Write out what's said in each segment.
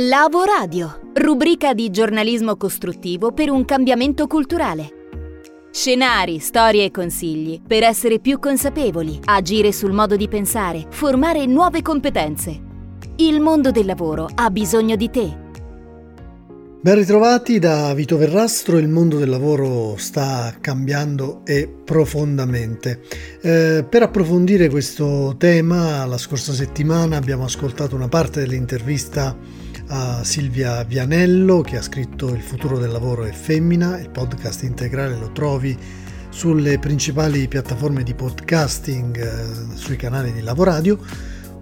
Lavo Radio, rubrica di giornalismo costruttivo per un cambiamento culturale. Scenari, storie e consigli per essere più consapevoli, agire sul modo di pensare, formare nuove competenze. Il mondo del lavoro ha bisogno di te. Ben ritrovati da Vito Verrastro, il mondo del lavoro sta cambiando e profondamente. Eh, per approfondire questo tema, la scorsa settimana abbiamo ascoltato una parte dell'intervista a Silvia Vianello che ha scritto Il futuro del lavoro è femmina, il podcast integrale lo trovi sulle principali piattaforme di podcasting, eh, sui canali di Lavoradio.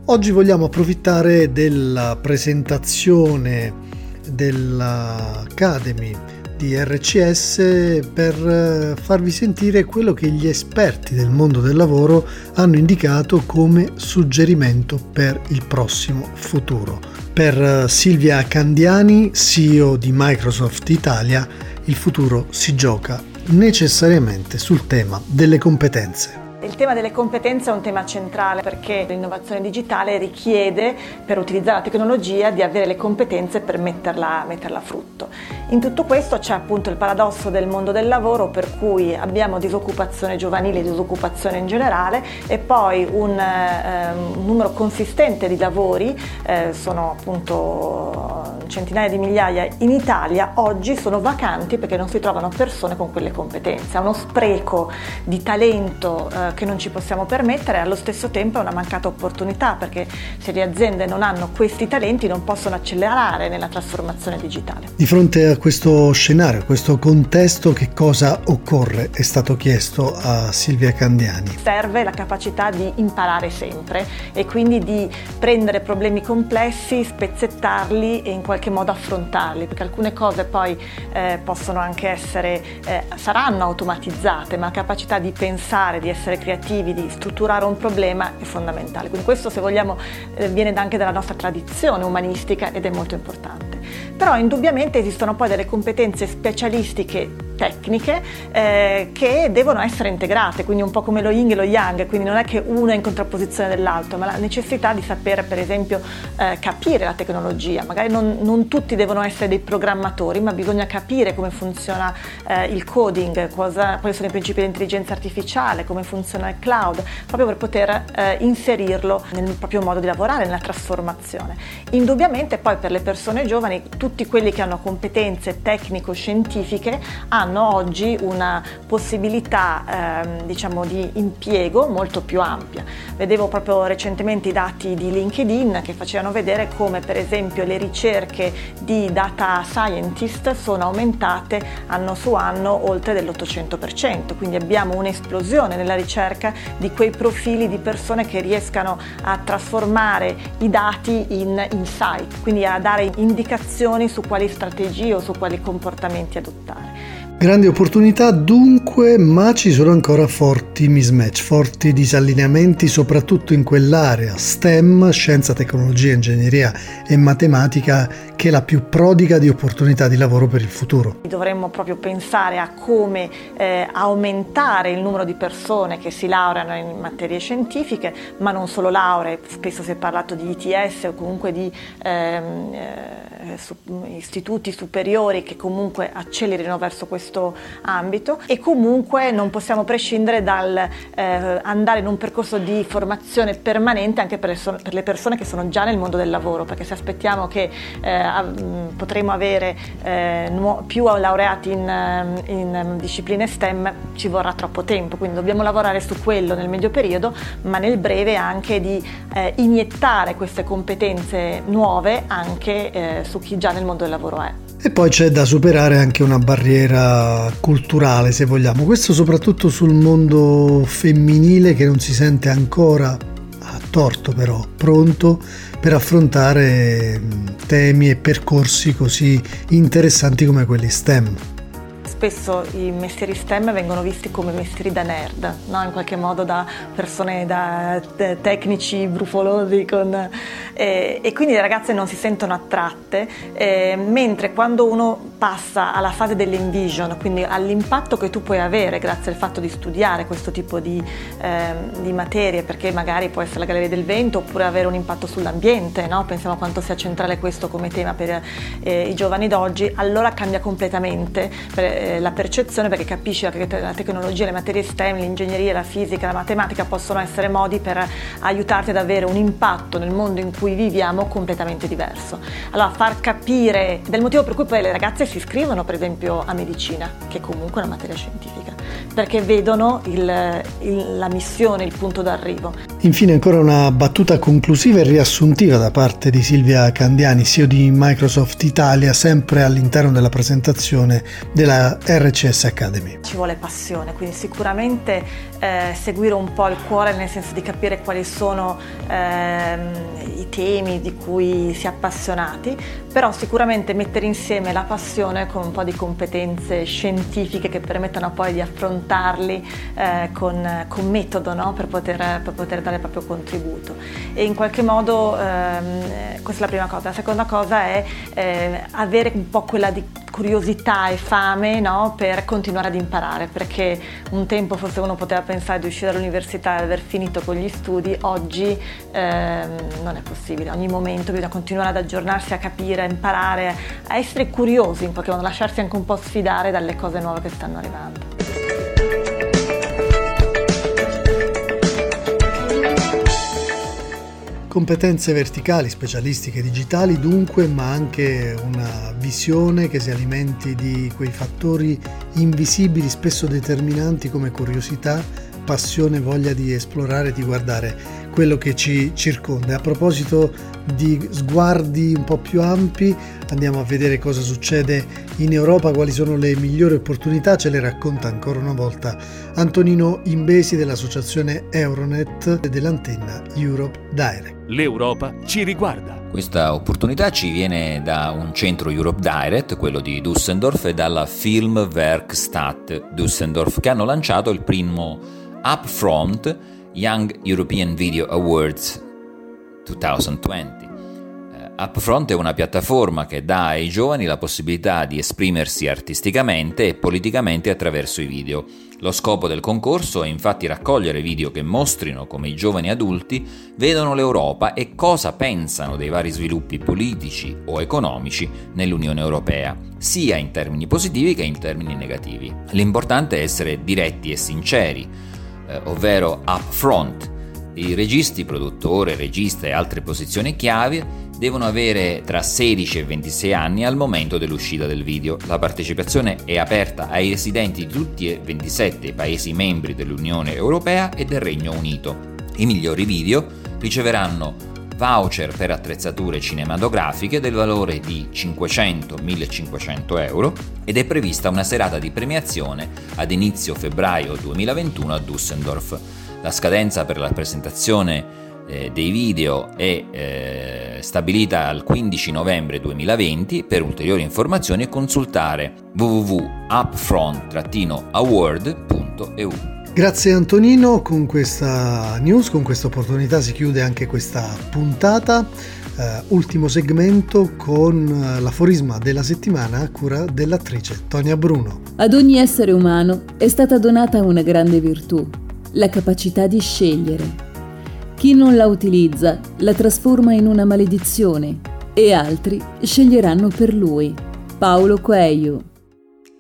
Oggi vogliamo approfittare della presentazione dell'Academy di RCS per eh, farvi sentire quello che gli esperti del mondo del lavoro hanno indicato come suggerimento per il prossimo futuro. Per eh, Silvia Candiani, CEO di Microsoft Italia, il futuro si gioca necessariamente sul tema delle competenze. Tema delle competenze è un tema centrale perché l'innovazione digitale richiede, per utilizzare la tecnologia, di avere le competenze per metterla, metterla a frutto. In tutto questo c'è appunto il paradosso del mondo del lavoro per cui abbiamo disoccupazione giovanile, disoccupazione in generale e poi un, eh, un numero consistente di lavori, eh, sono appunto centinaia di migliaia in Italia, oggi sono vacanti perché non si trovano persone con quelle competenze. È uno spreco di talento eh, che non ci possiamo permettere e allo stesso tempo è una mancata opportunità perché se le aziende non hanno questi talenti non possono accelerare nella trasformazione digitale. Di fronte a questo scenario, a questo contesto, che cosa occorre? È stato chiesto a Silvia Candiani. Serve la capacità di imparare sempre e quindi di prendere problemi complessi, spezzettarli e in qualche modo affrontarli, perché alcune cose poi eh, possono anche essere, eh, saranno automatizzate, ma la capacità di pensare, di essere creativi, di strutturare un problema è fondamentale. Quindi questo se vogliamo eh, viene anche dalla nostra tradizione umanistica ed è molto importante. Però indubbiamente esistono poi delle competenze specialistiche tecniche eh, che devono essere integrate, quindi un po' come lo yin e lo yang, quindi non è che uno è in contrapposizione dell'altro, ma la necessità di sapere per esempio eh, capire la tecnologia, magari non, non, tutti devono essere dei programmatori, ma bisogna capire come funziona eh, il coding, cosa, quali sono i principi di intelligenza artificiale, come funziona il cloud, proprio per poter eh, inserirlo nel proprio modo di lavorare, nella trasformazione. Indubbiamente poi per le persone giovani tutti quelli che hanno competenze tecnico-scientifiche hanno oggi una possibilità ehm, diciamo, di impiego molto più ampia. Vedevo proprio recentemente i dati di LinkedIn che facevano vedere come per esempio le ricerche di data scientist sono aumentate anno su anno oltre dell'800%, quindi abbiamo un'esplosione nella ricerca di quei profili di persone che riescano a trasformare i dati in insight, quindi a dare indicazioni su quali strategie o su quali comportamenti adottare. Grandi opportunità dunque, ma ci sono ancora forti mismatch, forti disallineamenti, soprattutto in quell'area STEM, scienza, tecnologia, ingegneria e matematica, che è la più prodiga di opportunità di lavoro per il futuro. Dovremmo proprio pensare a come eh, aumentare il numero di persone che si laureano in materie scientifiche, ma non solo lauree, spesso si è parlato di ITS o comunque di ehm, eh, su, istituti superiori che comunque accelerino verso questo ambito e comunque non possiamo prescindere dal eh, andare in un percorso di formazione permanente anche per per le, persone che sono già nel mondo del lavoro, perché se aspettiamo che eh, potremo avere eh, nu- più laureati in, ehm, in, discipline STEM ci vorrà troppo tempo, quindi dobbiamo lavorare su quello nel medio periodo, ma nel breve anche di eh, iniettare queste competenze nuove anche eh, su chi già nel mondo del lavoro è. E poi c'è da superare anche una barriera culturale, se vogliamo, questo soprattutto sul mondo femminile che non si sente ancora, a torto però, pronto per affrontare temi e percorsi così interessanti come quelli STEM spesso i mestieri STEM vengono visti come mestieri da nerd, no? in qualche modo da persone, da tecnici brufolosi con, eh, e quindi le ragazze non si sentono attratte, eh, mentre quando uno passa alla fase dell'envision, quindi all'impatto che tu puoi avere grazie al fatto di studiare questo tipo di, eh, di materie, perché magari può essere la galleria del vento oppure avere un impatto sull'ambiente, no? pensiamo quanto sia centrale questo come tema per eh, i giovani d'oggi, allora cambia completamente eh, la percezione perché capisci che la tecnologia, le materie STEM, l'ingegneria, la fisica, la matematica possono essere modi per aiutarti ad avere un impatto nel mondo in cui viviamo completamente diverso. Allora far capire del motivo per cui poi le ragazze si iscrivono per esempio a medicina, che è comunque una materia scientifica, perché vedono il, il, la missione, il punto d'arrivo. Infine ancora una battuta conclusiva e riassuntiva da parte di Silvia Candiani, CEO di Microsoft Italia, sempre all'interno della presentazione della RCS Academy. Ci vuole passione, quindi sicuramente eh, seguire un po' il cuore nel senso di capire quali sono eh, i temi di cui si è appassionati, però sicuramente mettere insieme la passione con un po' di competenze scientifiche che permettano poi di affrontarli eh, con, con, metodo no? per, poter, per, poter, dare il proprio contributo. E in qualche modo ehm, questa è la prima cosa. La seconda cosa è eh, avere un po' quella di curiosità e fame no? per continuare ad imparare, perché un tempo forse uno poteva pensare di uscire dall'università e aver finito con gli studi, oggi ehm, non è possibile, ogni momento bisogna continuare ad aggiornarsi, a capire, a imparare, a essere curiosi in qualche modo, lasciarsi anche un po' sfidare dalle cose nuove che stanno arrivando. Competenze verticali, specialistiche digitali dunque, ma anche una visione che si alimenti di quei fattori invisibili, spesso determinanti come curiosità, passione, voglia di esplorare, di guardare quello che ci circonda. A proposito di sguardi un po' più ampi, andiamo a vedere cosa succede in Europa, quali sono le migliori opportunità, ce le racconta ancora una volta Antonino Imbesi dell'associazione Euronet e dell'antenna Europe Direct. L'Europa ci riguarda. Questa opportunità ci viene da un centro Europe Direct, quello di Düsseldorf, e dalla Filmwerkstatt Düsseldorf, che hanno lanciato il primo Upfront Young European Video Awards 2020. Upfront è una piattaforma che dà ai giovani la possibilità di esprimersi artisticamente e politicamente attraverso i video. Lo scopo del concorso è infatti raccogliere video che mostrino come i giovani adulti vedono l'Europa e cosa pensano dei vari sviluppi politici o economici nell'Unione Europea, sia in termini positivi che in termini negativi. L'importante è essere diretti e sinceri, eh, ovvero upfront. I registi, produttore, regista e altre posizioni chiave devono avere tra 16 e 26 anni al momento dell'uscita del video. La partecipazione è aperta ai residenti di tutti e 27 i Paesi membri dell'Unione Europea e del Regno Unito. I migliori video riceveranno voucher per attrezzature cinematografiche del valore di 500-1500 euro ed è prevista una serata di premiazione ad inizio febbraio 2021 a Düsseldorf. La scadenza per la presentazione eh, dei video è eh, stabilita al 15 novembre 2020. Per ulteriori informazioni consultare www.upfront-award.eu. Grazie Antonino, con questa news, con questa opportunità si chiude anche questa puntata. Uh, ultimo segmento con uh, l'aforisma della settimana a cura dell'attrice Tonia Bruno. Ad ogni essere umano è stata donata una grande virtù, la capacità di scegliere chi non la utilizza la trasforma in una maledizione e altri sceglieranno per lui. Paolo Coelho.